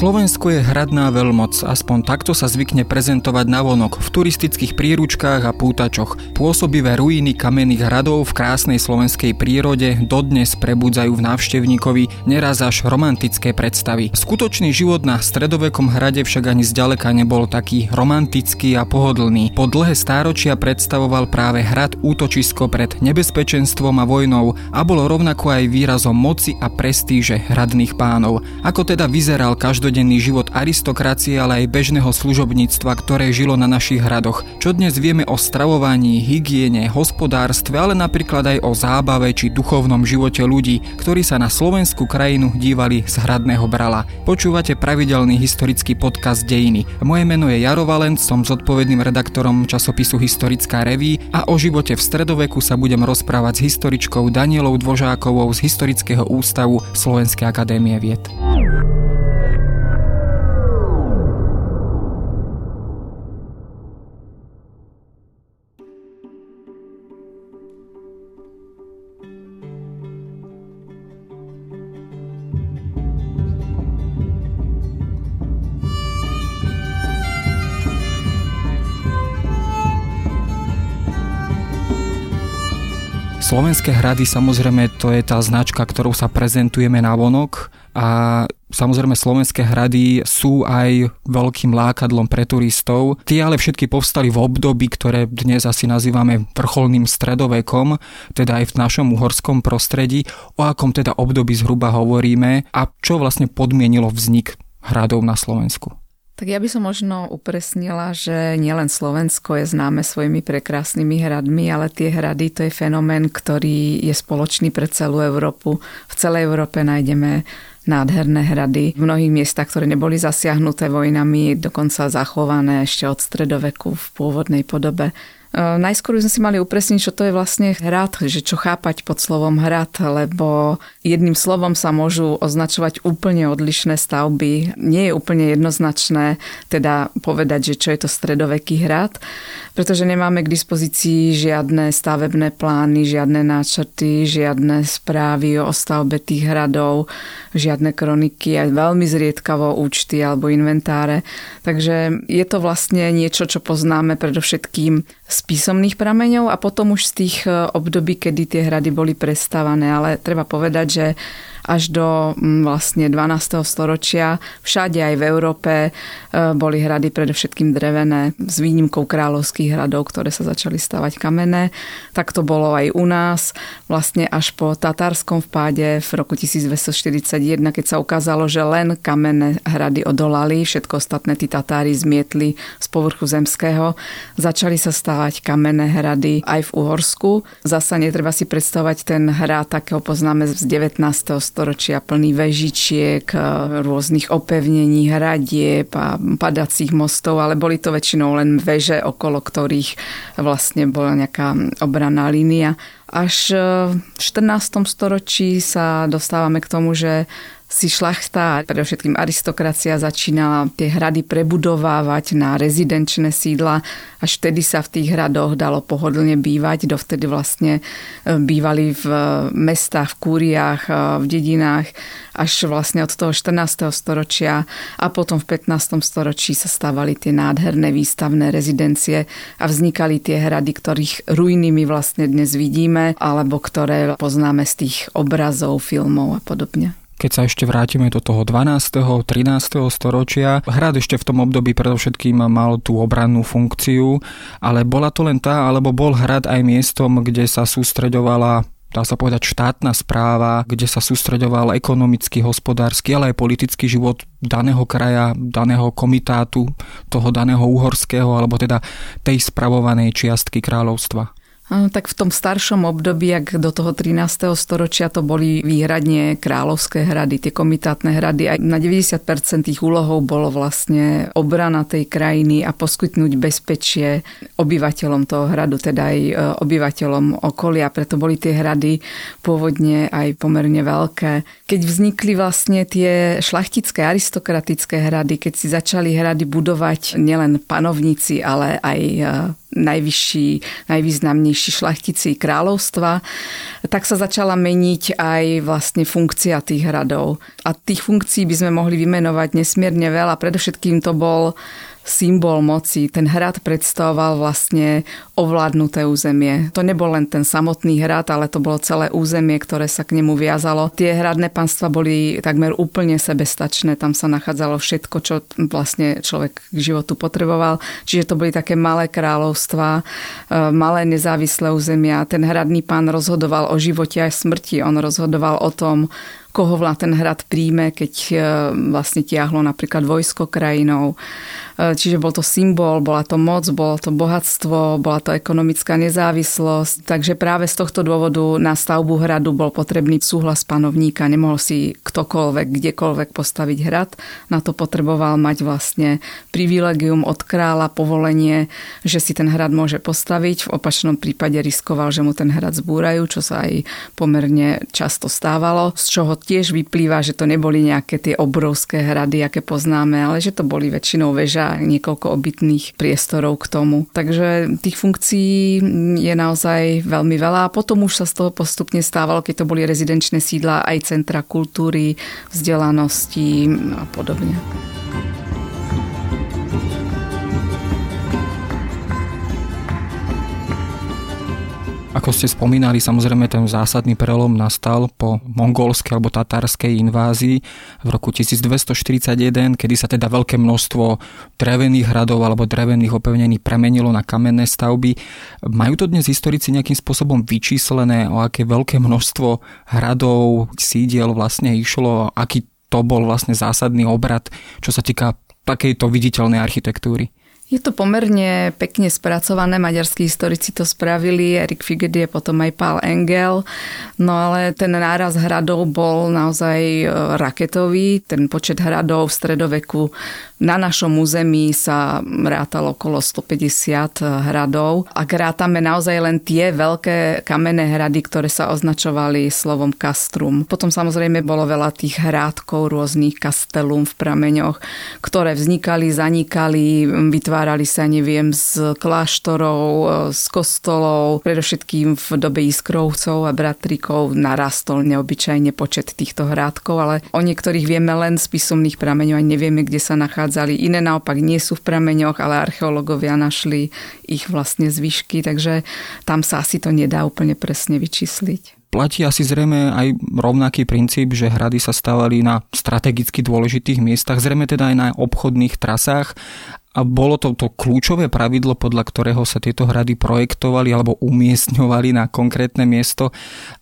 Slovensko je hradná veľmoc, aspoň takto sa zvykne prezentovať na vonok v turistických príručkách a pútačoch. Pôsobivé ruiny kamenných hradov v krásnej slovenskej prírode dodnes prebudzajú v návštevníkovi neraz až romantické predstavy. Skutočný život na stredovekom hrade však ani zďaleka nebol taký romantický a pohodlný. Po dlhé stáročia predstavoval práve hrad útočisko pred nebezpečenstvom a vojnou a bolo rovnako aj výrazom moci a prestíže hradných pánov. Ako teda vyzeral každý každodenný život aristokracie, ale aj bežného služobníctva, ktoré žilo na našich hradoch. Čo dnes vieme o stravovaní, hygiene, hospodárstve, ale napríklad aj o zábave či duchovnom živote ľudí, ktorí sa na slovenskú krajinu dívali z hradného brala. Počúvate pravidelný historický podcast Dejiny. Moje meno je Jaro Valent, som zodpovedným redaktorom časopisu Historická reví a o živote v stredoveku sa budem rozprávať s historičkou Danielou Dvožákovou z Historického ústavu Slovenskej akadémie vied. Slovenské hrady samozrejme to je tá značka, ktorou sa prezentujeme na vonok a samozrejme slovenské hrady sú aj veľkým lákadlom pre turistov. Tie ale všetky povstali v období, ktoré dnes asi nazývame vrcholným stredovekom, teda aj v našom uhorskom prostredí. O akom teda období zhruba hovoríme a čo vlastne podmienilo vznik hradov na Slovensku? Tak ja by som možno upresnila, že nielen Slovensko je známe svojimi prekrásnymi hradmi, ale tie hrady to je fenomén, ktorý je spoločný pre celú Európu. V celej Európe nájdeme nádherné hrady v mnohých miestach, ktoré neboli zasiahnuté vojnami, dokonca zachované ešte od stredoveku v pôvodnej podobe. Ehm, najskôr by sme si mali upresniť, čo to je vlastne hrad, že čo chápať pod slovom hrad, lebo jedným slovom sa môžu označovať úplne odlišné stavby. Nie je úplne jednoznačné teda povedať, že čo je to stredoveký hrad, pretože nemáme k dispozícii žiadne stavebné plány, žiadne náčrty, žiadne správy o stavbe tých hradov, žiadne kroniky, aj veľmi zriedkavo účty alebo inventáre. Takže je to vlastne niečo, čo poznáme predovšetkým z písomných prameňov a potom už z tých e, období, kedy tie hrady boli prestávané. Ale treba povedať, že až do mm, vlastne 12. storočia. Všade aj v Európe boli hrady predovšetkým drevené, s výnimkou kráľovských hradov, ktoré sa začali stavať kamenné. Tak to bolo aj u nás, vlastne až po tatárskom vpáde v roku 1241, keď sa ukázalo, že len kamenné hrady odolali, všetko ostatné tí Tatári zmietli z povrchu zemského. Začali sa stavať kamenné hrady aj v Uhorsku. Zasa netreba si predstavovať ten hrad, takého poznáme z 19. storočia plný vežičiek, e, rôznych opevnení, hradieb a padacích mostov, ale boli to väčšinou len veže, okolo ktorých vlastne bola nejaká obranná línia. Až v 14. storočí sa dostávame k tomu, že si šlachta, predovšetkým aristokracia začínala tie hrady prebudovávať na rezidenčné sídla. Až vtedy sa v tých hradoch dalo pohodlne bývať. Dovtedy vlastne e, bývali v mestách, v kúriách, e, v dedinách až vlastne od toho 14. storočia a potom v 15. storočí sa stávali tie nádherné výstavné rezidencie a vznikali tie hrady, ktorých ruiny my vlastne dnes vidíme alebo ktoré poznáme z tých obrazov, filmov a podobne. Keď sa ešte vrátime do toho 12. 13. storočia, hrad ešte v tom období predovšetkým mal tú obrannú funkciu, ale bola to len tá, alebo bol hrad aj miestom, kde sa sústreďovala dá sa povedať, štátna správa, kde sa sústreďoval ekonomický, hospodársky, ale aj politický život daného kraja, daného komitátu, toho daného uhorského, alebo teda tej spravovanej čiastky kráľovstva. Tak v tom staršom období, ak do toho 13. storočia to boli výhradne kráľovské hrady, tie komitátne hrady. Aj na 90% tých úlohov bolo vlastne obrana tej krajiny a poskytnúť bezpečie obyvateľom toho hradu, teda aj e, obyvateľom okolia. Preto boli tie hrady pôvodne aj pomerne veľké. Keď vznikli vlastne tie šlachtické, aristokratické hrady, keď si začali hrady budovať nielen panovníci, ale aj e, najvyšší, najvýznamnejší šlachtici kráľovstva, tak sa začala meniť aj vlastne funkcia tých hradov. A tých funkcií by sme mohli vymenovať nesmierne veľa. Predovšetkým to bol symbol moci. Ten hrad predstavoval vlastne ovládnuté územie. To nebol len ten samotný hrad, ale to bolo celé územie, ktoré sa k nemu viazalo. Tie hradné panstva boli takmer úplne sebestačné. Tam sa nachádzalo všetko, čo vlastne človek k životu potreboval. Čiže to boli také malé kráľovstva, e, malé nezávislé územia. Ten hradný pán rozhodoval o živote aj smrti. On rozhodoval o tom, koho ten hrad príjme, keď e, vlastne tiahlo napríklad vojsko krajinou. E, čiže bol to symbol, bola to moc, bolo to bohatstvo, bola to ekonomická nezávislosť. Takže práve z tohto dôvodu na stavbu hradu bol potrebný súhlas panovníka. Nemohol si ktokoľvek, kdekoľvek postaviť hrad. Na to potreboval mať vlastne privilegium od kráľa, povolenie, že si ten hrad môže postaviť. V opačnom prípade riskoval, že mu ten hrad zbúrajú, čo sa aj pomerne často stávalo, z čoho tiež vyplýva, že to neboli nejaké tie obrovské hrady, aké poznáme, ale že to boli väčšinou väža a niekoľko obytných priestorov k tomu. Takže tých funkcií je naozaj veľmi veľa a potom už sa z toho postupne stávalo, keď to boli rezidenčné sídla, aj centra kultúry, vzdelanosti a podobne. Ako ste spomínali, samozrejme ten zásadný prelom nastal po mongolskej alebo tatárskej invázii v roku 1241, kedy sa teda veľké množstvo drevených hradov alebo drevených opevnení premenilo na kamenné stavby. Majú to dnes historici nejakým spôsobom vyčíslené, o aké veľké množstvo hradov, sídiel vlastne išlo, aký to bol vlastne zásadný obrad, čo sa týka takejto viditeľnej architektúry? Je to pomerne pekne spracované, maďarskí historici to spravili, Erik Figedy potom aj Paul Engel, no ale ten náraz hradov bol naozaj e, raketový, ten počet hradov v stredoveku na našom území sa rátalo okolo 150 hradov. Ak rátame naozaj len tie veľké kamenné hrady, ktoré sa označovali slovom kastrum. Potom samozrejme bolo veľa tých hrádkov, rôznych kastelum v prameňoch, ktoré vznikali, zanikali, vytvárali sa, neviem, z kláštorov, z kostolov. Predovšetkým v dobe iskrovcov a bratrikov narastol neobyčajne počet týchto hrádkov, ale o niektorých vieme len z písomných prameňov a nevieme, kde sa nachádza nachádzali, iné naopak nie sú v prameňoch, ale archeológovia našli ich vlastne zvyšky, takže tam sa asi to nedá úplne presne vyčísliť. Platí asi zrejme aj rovnaký princíp, že hrady sa stavali na strategicky dôležitých miestach, zrejme teda aj na obchodných trasách a bolo to to kľúčové pravidlo, podľa ktorého sa tieto hrady projektovali alebo umiestňovali na konkrétne miesto,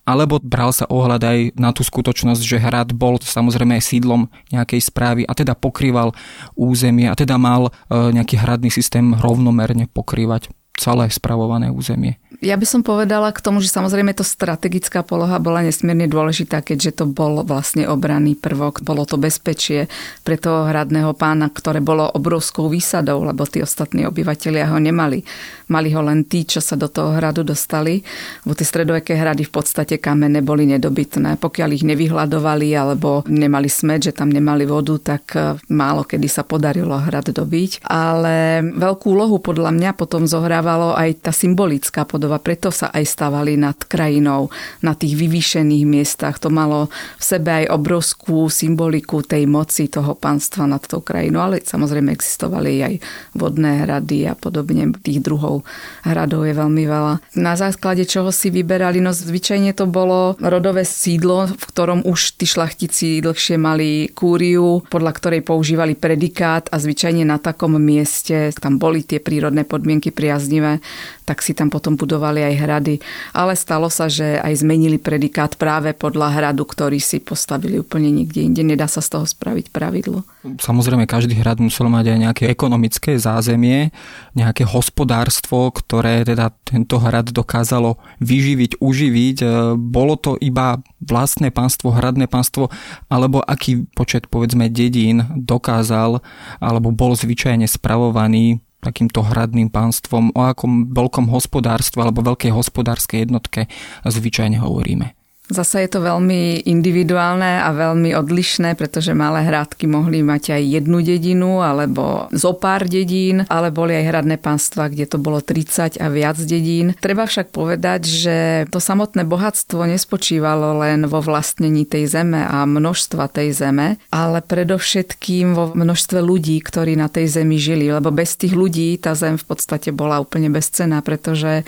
alebo bral sa ohľad aj na tú skutočnosť, že hrad bol samozrejme aj sídlom nejakej správy a teda pokrýval územie a teda mal e, nejaký hradný systém rovnomerne pokrývať celé spravované územie. Ja by som povedala k tomu, že samozrejme to strategická poloha bola nesmierne dôležitá, keďže to bol vlastne obranný prvok, bolo to bezpečie pre toho hradného pána, ktoré bolo obrovskou výsadou, lebo tí ostatní obyvateľia ho nemali. Mali ho len tí, čo sa do toho hradu dostali, lebo tie stredoveké hrady v podstate kamenné boli nedobytné. Pokiaľ ich nevyhľadovali alebo nemali smet, že tam nemali vodu, tak eh, málo kedy sa podarilo hrad dobiť. Ale veľkú úlohu podľa mňa potom zohrávalo aj tá symbolická budova, preto sa aj stavali nad krajinou, na tých vyvýšených miestach. To malo v sebe aj obrovskú symboliku tej moci toho panstva nad tou krajinou, ale samozrejme existovali aj vodné hrady a podobne. Tých druhov hradov je veľmi veľa. Na základe čoho si vyberali, no zvyčajne to bolo rodové sídlo, v ktorom už tí šlachtici dlhšie mali kúriu, podľa ktorej používali predikát a zvyčajne na takom mieste tam boli tie prírodné podmienky priaznivé, tak si tam potom budovali aj hrady. Ale stalo sa, že aj zmenili predikát práve podľa hradu, ktorý si postavili úplne nikde inde. Nedá sa z toho spraviť pravidlo. Samozrejme, každý hrad musel mať aj nejaké ekonomické zázemie, nejaké hospodárstvo, ktoré teda tento hrad dokázalo vyživiť, uživiť. E, bolo to iba vlastné pánstvo, hradné pánstvo, alebo aký počet, povedzme, dedín dokázal alebo bol zvyčajne spravovaný takýmto hradným pánstvom, o akom veľkom hospodárstve alebo veľkej hospodárskej jednotke zvyčajne hovoríme. Zasa je to veľmi individuálne a veľmi odlišné, pretože malé hrádky mohli mať aj jednu dedinu alebo zo pár dedín, ale boli aj hradné pánstva, kde to bolo 30 a viac dedín. Treba však povedať, že to samotné bohatstvo nespočívalo len vo vlastnení tej zeme a množstva tej zeme, ale predovšetkým vo množstve ľudí, ktorí na tej zemi žili, lebo bez tých ľudí tá zem v podstate bola úplne bezcená, pretože e,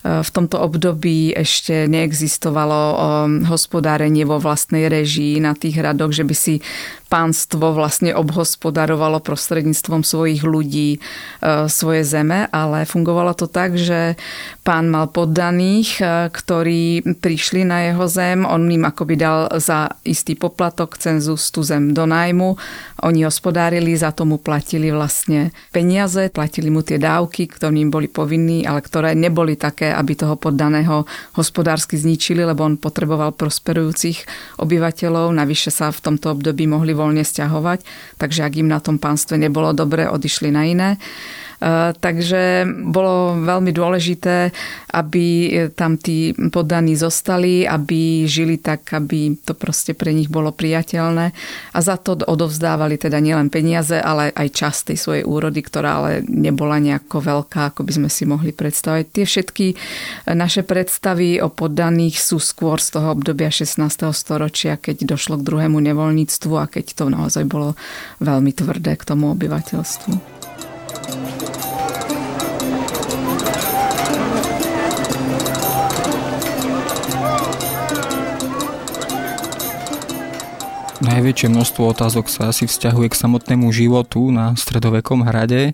v tomto období ešte neexistovalo hospodárenie vo vlastnej režii na tých hradoch, že by si pánstvo vlastne obhospodarovalo prostredníctvom svojich ľudí e, svoje zeme, ale fungovalo to tak, že pán mal poddaných, e, ktorí prišli na jeho zem, on im akoby dal za istý poplatok, cenzus tú zem do nájmu, oni hospodárili, za tomu platili vlastne peniaze, platili mu tie dávky, ktoré im boli povinní, ale ktoré neboli také, aby toho poddaného hospodársky zničili, lebo on potreboval prosperujúcich obyvateľov, navyše sa v tomto období mohli voľne stiahovať, takže ak im na tom pánstve nebolo dobre, odišli na iné. Eh, takže bolo veľmi dôležité, aby tam tí poddaní zostali, aby žili tak, aby to proste pre nich bolo priateľné a za to odovzdávali teda nielen peniaze, ale aj čas tej svojej úrody, ktorá ale nebola nejako veľká, ako by sme si mohli predstavať. Tie všetky naše predstavy o poddaných sú skôr z toho obdobia 16. storočia, keď došlo k druhému nevoľníctvu a keď to naozaj bolo veľmi tvrdé k tomu obyvateľstvu. Najväčšie množstvo otázok sa asi vzťahuje k samotnému životu na stredovekom hrade,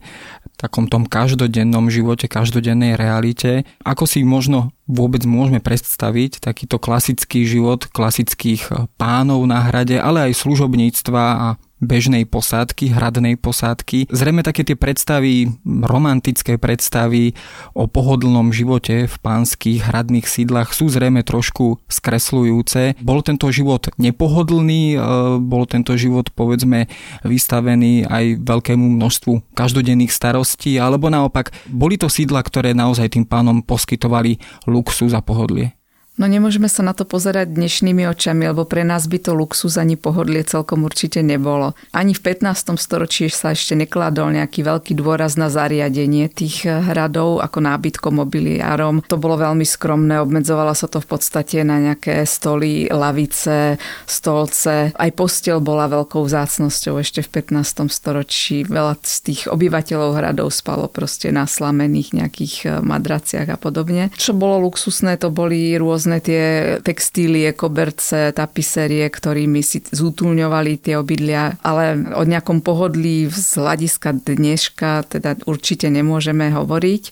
takom tom každodennom živote, každodennej realite. Ako si možno vôbec môžeme predstaviť takýto klasický život klasických pánov na hrade, ale aj služobníctva a bežnej posádky, hradnej posádky. Zrejme také tie predstavy, romantické predstavy o pohodlnom živote v pánskych hradných sídlach sú zrejme trošku skresľujúce. Bol tento život nepohodlný, e, bol tento život povedzme vystavený aj veľkému množstvu každodenných starostí, alebo naopak boli to sídla, ktoré naozaj tým pánom poskytovali luxus a pohodlie. No nemôžeme sa na to pozerať dnešnými očami, lebo pre nás by to luxus ani pohodlie celkom určite nebolo. Ani v 15. storočí sa ešte nekladol nejaký veľký dôraz na zariadenie tých hradov ako nábytkom mobiliárom. To bolo veľmi skromné, obmedzovalo sa to v podstate na nejaké stoly, lavice, stolce. Aj postel bola veľkou vzácnosťou ešte v 15. storočí. Veľa z tých obyvateľov hradov spalo proste na slamených nejakých madraciach a podobne. Čo bolo luxusné, to boli rôzne rôzne tie textílie, koberce, tapiserie, ktorými si zútulňovali tie obydlia, ale o nejakom pohodlí z hľadiska dneška teda určite nemôžeme hovoriť.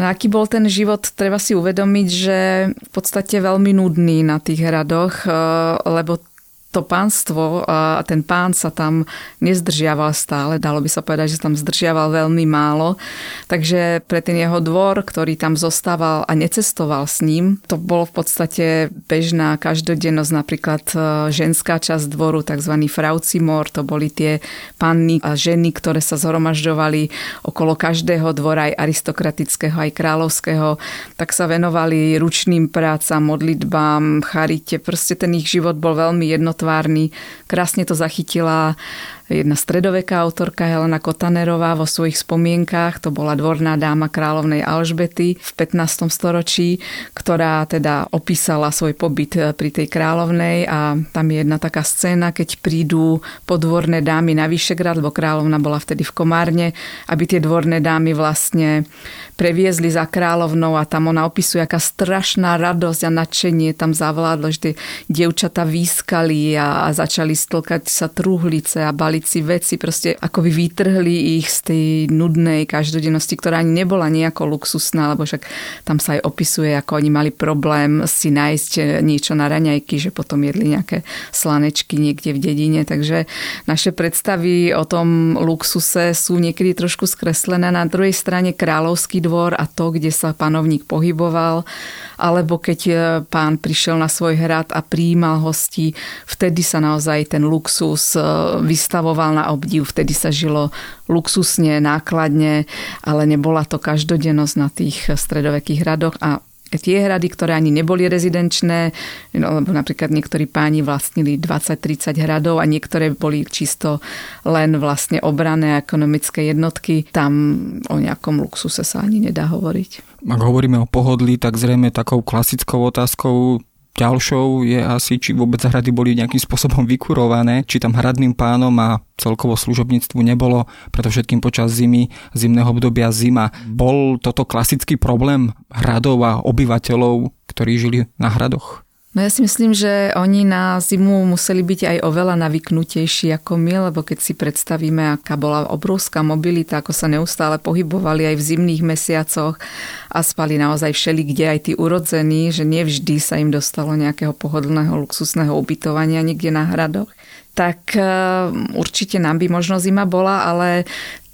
No, aký bol ten život, treba si uvedomiť, že v podstate veľmi nudný na tých hradoch, eh, lebo to pánstvo a ten pán sa tam nezdržiaval stále, dalo by sa povedať, že tam zdržiaval veľmi málo. Takže pre ten jeho dvor, ktorý tam zostával a necestoval s ním, to bolo v podstate bežná každodennosť, napríklad e, ženská časť dvoru, tzv. fraucimor, to boli tie panny a ženy, ktoré sa zhromažďovali okolo každého dvora, aj aristokratického, aj kráľovského, tak sa venovali ručným prácam, modlitbám, charite. Proste ten ich život bol veľmi jednotný jednotvárny. Krásne to zachytila jedna stredoveká autorka Helena Kotanerová vo svojich spomienkách, to bola dvorná dáma kráľovnej Alžbety v 15. storočí, ktorá teda opísala svoj pobyt eh, pri tej kráľovnej a tam je jedna taká scéna, keď prídu podvorné dámy na Vyšegrad, lebo kráľovna bola vtedy v Komárne, aby tie dvorné dámy vlastne previezli za kráľovnou a tam ona opisuje, aká strašná radosť a nadšenie tam zavládlo, že tie dievčata výskali a, a začali stlkať sa truhlice a bali si veci, proste ako by vytrhli ich z tej nudnej každodennosti, ktorá ani nebola nejako luxusná, lebo však tam sa aj opisuje, ako oni mali problém si nájsť niečo na raňajky, že potom jedli nejaké slanečky niekde v dedine, takže naše predstavy o tom luxuse sú niekedy trošku skreslené. Na druhej strane kráľovský dvor a to, kde sa panovník pohyboval, alebo keď e, pán prišiel na svoj hrad a prijímal hostí, vtedy sa naozaj ten luxus e, vystavoval na obdiv, vtedy sa žilo luxusne, nákladne, ale nebola to každodennosť na tých stredovekých hradoch a tie hrady, ktoré ani neboli rezidenčné, no, lebo napríklad niektorí páni vlastnili 20-30 hradov a niektoré boli čisto len vlastne obrané ekonomické jednotky. Tam o nejakom luxuse sa ani nedá hovoriť. Ak hovoríme o pohodlí, tak zrejme takou klasickou otázkou Ďalšou je asi, či vôbec hrady boli nejakým spôsobom vykurované, či tam hradným pánom a celkovo služobníctvu nebolo, všetkým počas zimy, zimného obdobia zima. Bol toto klasický problém hradov a obyvateľov, ktorí žili na hradoch? No ja si myslím, že oni na zimu museli byť aj oveľa navyknutejší ako my, lebo keď si predstavíme, aká bola obrovská mobilita, ako sa neustále pohybovali aj v zimných mesiacoch a spali naozaj všeli, kde aj tí urodzení, že nevždy sa im dostalo nejakého pohodlného luxusného ubytovania niekde na hradoch tak eh, určite nám by možno zima bola, ale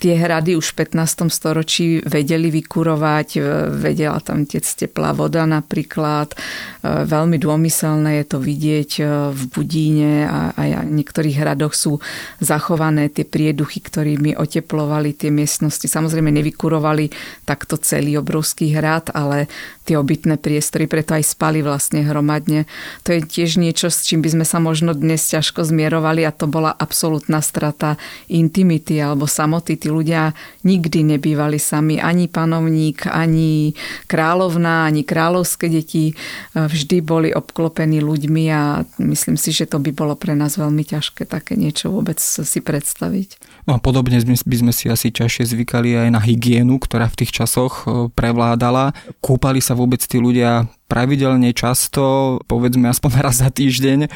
tie hrady už v 15. storočí vedeli vykurovať, e, vedela tam tiec teplá voda napríklad. E, veľmi dômyselné je to vidieť e, v Budíne a aj v niektorých hradoch sú zachované tie prieduchy, ktorými oteplovali tie miestnosti. Samozrejme nevykurovali takto celý obrovský hrad, ale tie obytné priestory, preto aj spali vlastne hromadne. To je tiež niečo, s čím by sme sa možno dnes ťažko zmierovali a to bola absolútna strata intimity alebo samoty. Tí ľudia nikdy nebývali sami, ani panovník, ani kráľovná, ani kráľovské deti. E, vždy boli obklopení ľuďmi a myslím si, že to by bolo pre nás veľmi ťažké také niečo vôbec si predstaviť. No a podobne by sme si asi čašie zvykali aj na hygienu, ktorá v tých časoch e, prevládala. Kúpali sa vôbec tí ľudia pravidelne, často, povedzme aspoň raz za týždeň,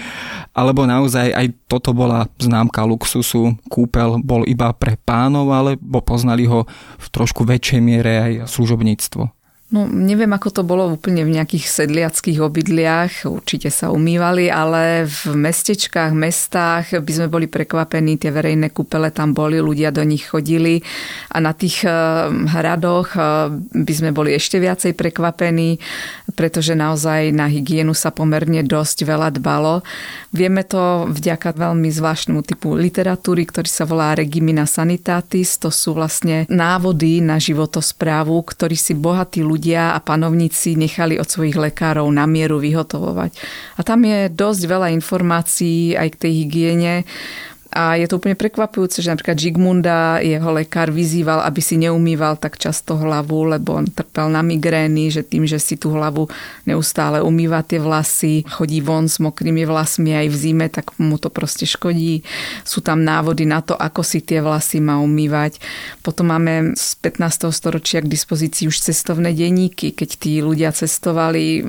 alebo naozaj aj toto bola známka luxusu, kúpel bol iba pre pánov, alebo poznali ho v trošku väčšej miere aj služobníctvo. No, neviem, ako to bolo úplne v nejakých sedliackých obydliach, určite sa umývali, ale v mestečkách, mestách by sme boli prekvapení, tie verejné kúpele tam boli, ľudia do nich chodili a na tých eh, hradoch eh, by sme boli ešte viacej prekvapení, pretože naozaj na hygienu sa pomerne dosť veľa dbalo. Vieme to vďaka veľmi zvláštnemu typu literatúry, ktorý sa volá Regimina Sanitatis, to sú vlastne návody na životosprávu, ktorý si bohatí ľudia ľudia a panovníci nechali od svojich lekárov na mieru vyhotovovať. A tam je dosť veľa informácií aj k tej hygiene a je to úplne prekvapujúce, že napríklad Žigmunda, jeho lekár, vyzýval, aby si neumýval tak často hlavu, lebo on trpel na migrény, že tým, že si tú hlavu neustále umýva tie vlasy, chodí von s mokrými vlasmi aj v zime, tak mu to proste škodí. Sú tam návody na to, ako si tie vlasy má umývať. Potom máme z 15. storočia k dispozícii už cestovné denníky. Keď tí ľudia cestovali,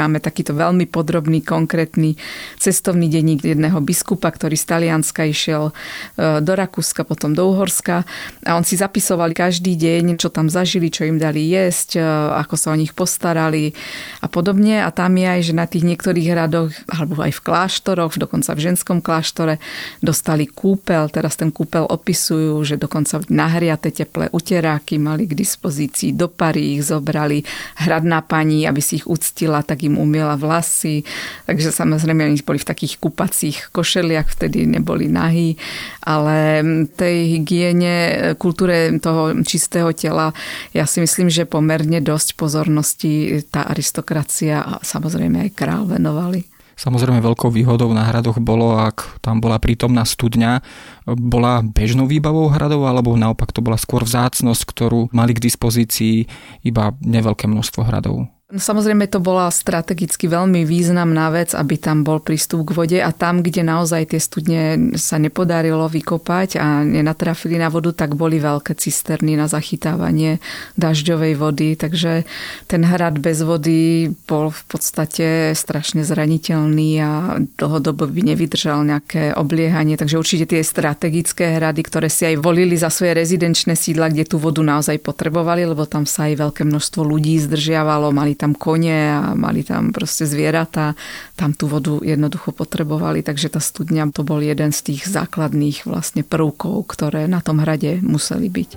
máme takýto veľmi podrobný, konkrétny cestovný denník jedného biskupa, ktorý z Talianska išiel e, do Rakúska, potom do Uhorska a on si zapisoval každý deň, čo tam zažili, čo im dali jesť, e, ako sa o nich postarali a podobne. A tam je aj, že na tých niektorých hradoch, alebo aj v kláštoroch, dokonca v ženskom kláštore, dostali kúpel. Teraz ten kúpel opisujú, že dokonca nahriate teplé uteráky mali k dispozícii, do pary ich zobrali. Hradná pani, aby si ich uctila, tak im umiela vlasy. Takže samozrejme oni boli v takých kúpacích košeliach, vtedy neboli nahé snahy, ale tej hygiene, kultúre toho čistého tela, ja si myslím, že pomerne dosť pozornosti tá aristokracia a samozrejme aj král venovali. Samozrejme veľkou výhodou na hradoch bolo, ak tam bola prítomná studňa, bola bežnou výbavou hradov, alebo naopak to bola skôr vzácnosť, ktorú mali k dispozícii iba neveľké množstvo hradov. No, samozrejme to bola strategicky veľmi významná vec, aby tam bol prístup k vode a tam, kde naozaj tie studne sa nepodarilo vykopať a nenatrafili na vodu, tak boli veľké cisterny na zachytávanie dažďovej vody, takže ten hrad bez vody bol v podstate strašne zraniteľný a dlhodobo by nevydržal nejaké obliehanie, takže určite tie strategické hrady, ktoré si aj volili za svoje rezidenčné sídla, kde tú vodu naozaj potrebovali, lebo tam sa aj veľké množstvo ľudí zdržiavalo, mali tam kone a mali tam proste zvieratá. Tam tú vodu jednoducho potrebovali, takže tá studňa to bol jeden z tých základných vlastne prvkov, ktoré na tom hrade museli byť.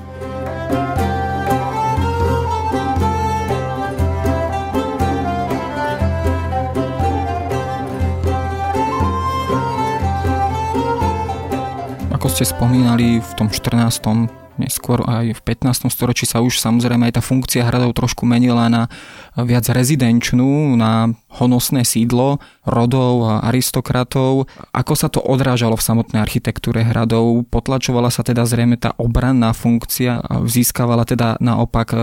Ste spomínali, v tom 14 neskôr aj v 15. storočí sa už samozrejme aj tá funkcia hradov trošku menila na viac rezidenčnú na honosné sídlo rodov a aristokratov. Ako sa to odrážalo v samotnej architektúre hradov? Potlačovala sa teda zrejme tá obranná funkcia a získavala teda naopak e,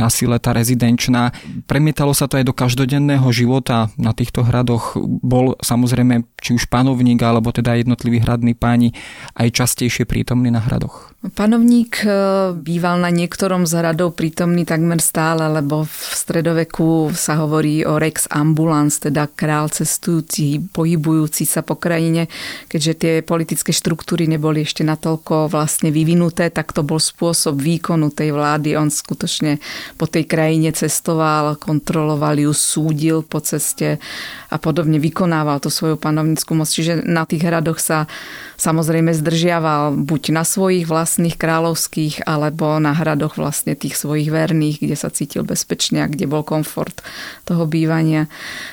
na sile tá rezidenčná. Premietalo sa to aj do každodenného života na týchto hradoch. Bol samozrejme či už panovník alebo teda jednotliví hradní páni aj častejšie prítomní na hradoch. Panovník e, býval na niektorom z hradov prítomný takmer stále, lebo v stredoveku sa hovorí o rex ambulans, teda král cestujúci, pohybujúci sa po krajine. Keďže tie politické štruktúry neboli ešte natoľko vlastne vyvinuté, tak to bol spôsob výkonu tej vlády. On skutočne po tej krajine cestoval, kontroloval ju, súdil po ceste a podobne vykonával tú svoju panovnickú moc. Čiže na tých hradoch sa samozrejme zdržiaval buď na svojich vlastných kráľovských, alebo na hradoch vlastne tých svojich verných, kde sa cítil bezpečne a kde bol komfort toho bývania.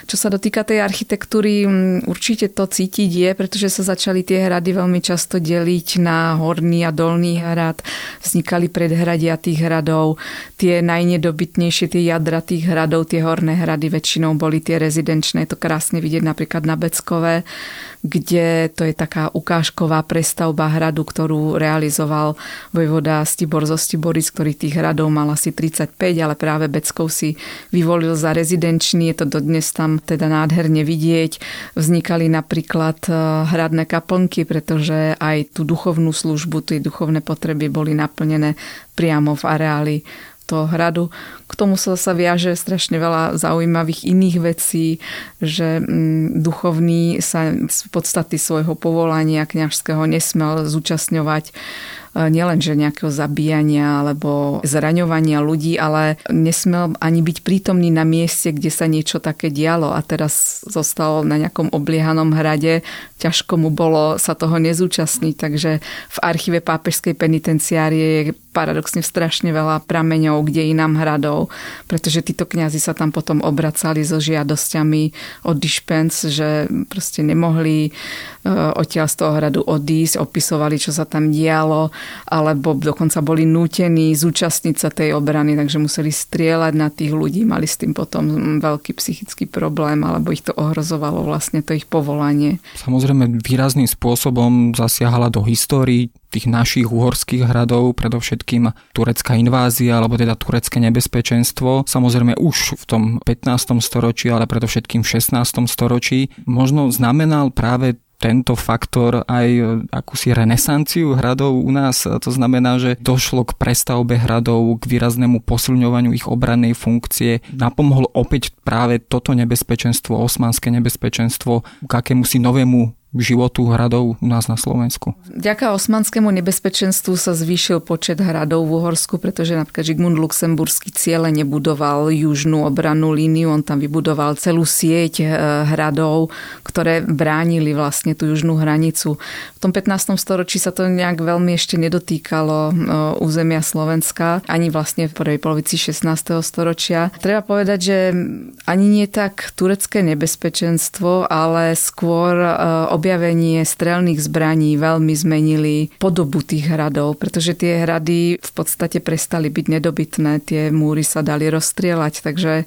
Čo sa dotýka tej architektúry, určite to cítiť je, pretože sa začali tie hrady veľmi často deliť na horný a dolný hrad. Vznikali predhradia tých hradov. Tie najnedobytnejšie, tie jadra tých hradov, tie horné hrady väčšinou boli tie rezidenčné. Je to krásne vidieť napríklad na Beckové, kde to je taká ukážková prestavba hradu, ktorú realizoval vojvoda Stibor zo Stiboris, ktorý tých hradov mal asi 35, ale práve Beckov si vyvolil za rezidenčný. Je to dodnes tam teda nádherne vidieť. Vznikali napríklad eh, hradné kaplnky, pretože aj tú duchovnú službu, tie duchovné potreby boli naplnené priamo v areáli toho hradu. K tomu sa, sa viaže strašne veľa zaujímavých iných vecí, že mm, duchovný sa z podstaty svojho povolania kňažského nesmel zúčastňovať nielen že nejakého zabíjania alebo zraňovania ľudí, ale nesmel ani byť prítomný na mieste, kde sa niečo také dialo a teraz zostal na nejakom obliehanom hrade. Ťažko mu bolo sa toho nezúčastniť, takže v archíve pápežskej penitenciárie je paradoxne strašne veľa prameňov, kde inám hradov, pretože títo kňazi sa tam potom obracali so žiadosťami o dišpens, že proste nemohli e, odtiaľ z toho hradu odísť, opisovali, čo sa tam dialo alebo dokonca boli nútení zúčastniť sa tej obrany, takže museli strieľať na tých ľudí, mali s tým potom veľký psychický problém, alebo ich to ohrozovalo vlastne to ich povolanie. Samozrejme výrazným spôsobom zasiahala do histórií tých našich uhorských hradov, predovšetkým turecká invázia, alebo teda turecké nebezpečenstvo. Samozrejme už v tom 15. storočí, ale predovšetkým v 16. storočí. Možno znamenal práve tento faktor aj akúsi renesanciu hradov u nás. To znamená, že došlo k prestavbe hradov, k výraznému posilňovaniu ich obrannej funkcie. Napomohlo opäť práve toto nebezpečenstvo, osmanské nebezpečenstvo, k akému si novému životu hradov u nás na Slovensku. Vďaka osmanskému nebezpečenstvu sa zvýšil počet hradov v Uhorsku, pretože napríklad Žigmund Luxemburský ciele nebudoval južnú obrannú líniu, on tam vybudoval celú sieť eh, hradov, ktoré bránili vlastne tú južnú hranicu. V tom 15. storočí sa to nejak veľmi ešte nedotýkalo eh, územia Slovenska, ani vlastne v prvej polovici 16. storočia. Treba povedať, že ani nie tak turecké nebezpečenstvo, ale skôr eh, objavenie strelných zbraní veľmi zmenili podobu tých hradov, pretože tie hrady v podstate prestali byť nedobytné, tie múry sa dali rozstrieľať, takže e,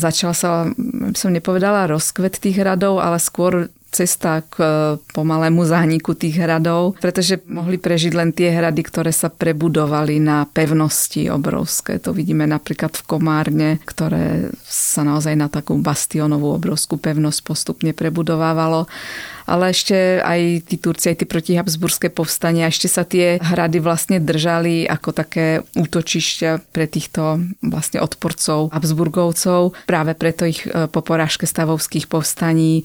začal sa, som nepovedala rozkvet tých hradov, ale skôr cesta k e, pomalému zániku tých hradov, pretože mohli prežiť len tie hrady, ktoré sa prebudovali na pevnosti obrovské. To vidíme napríklad v Komárne, ktoré sa naozaj na takú bastionovú obrovskú pevnosť postupne prebudovávalo ale ešte aj tí Turci, aj tie protihabsburské povstania, ešte sa tie hrady vlastne držali ako také útočišťa pre týchto vlastne odporcov Habsburgovcov. Práve preto ich e, po porážke stavovských povstaní e,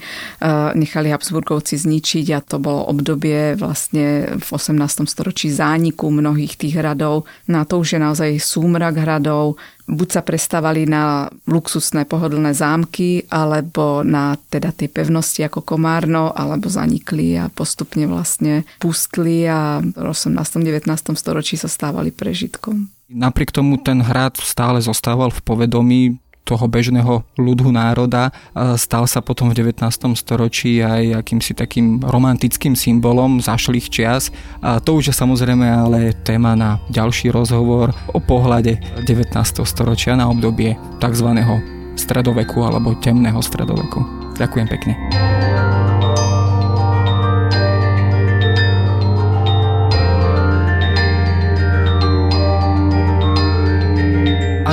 nechali Habsburgovci zničiť a to bolo obdobie vlastne v 18. storočí zániku mnohých tých hradov. Na to už je naozaj súmrak hradov, buď sa prestávali na luxusné pohodlné zámky, alebo na teda tej pevnosti ako Komárno, alebo zanikli a postupne vlastne pustli a v 18. 19. storočí sa stávali prežitkom. Napriek tomu ten hrad stále zostával v povedomí toho bežného ľudu národa. Stal sa potom v 19. storočí aj akýmsi takým romantickým symbolom zašlých čias. A to už je samozrejme ale téma na ďalší rozhovor o pohľade 19. storočia na obdobie tzv stredoveku alebo temného stredoveku. Ďakujem pekne.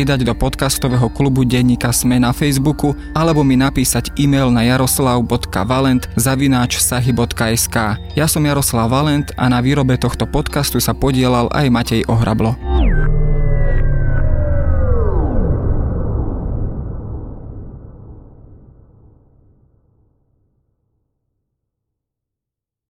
pridať do podcastového klubu denníka Sme na Facebooku alebo mi napísať e-mail na jaroslav.valent zavináč sahy.sk. Ja som Jaroslav Valent a na výrobe tohto podcastu sa podielal aj Matej Ohrablo.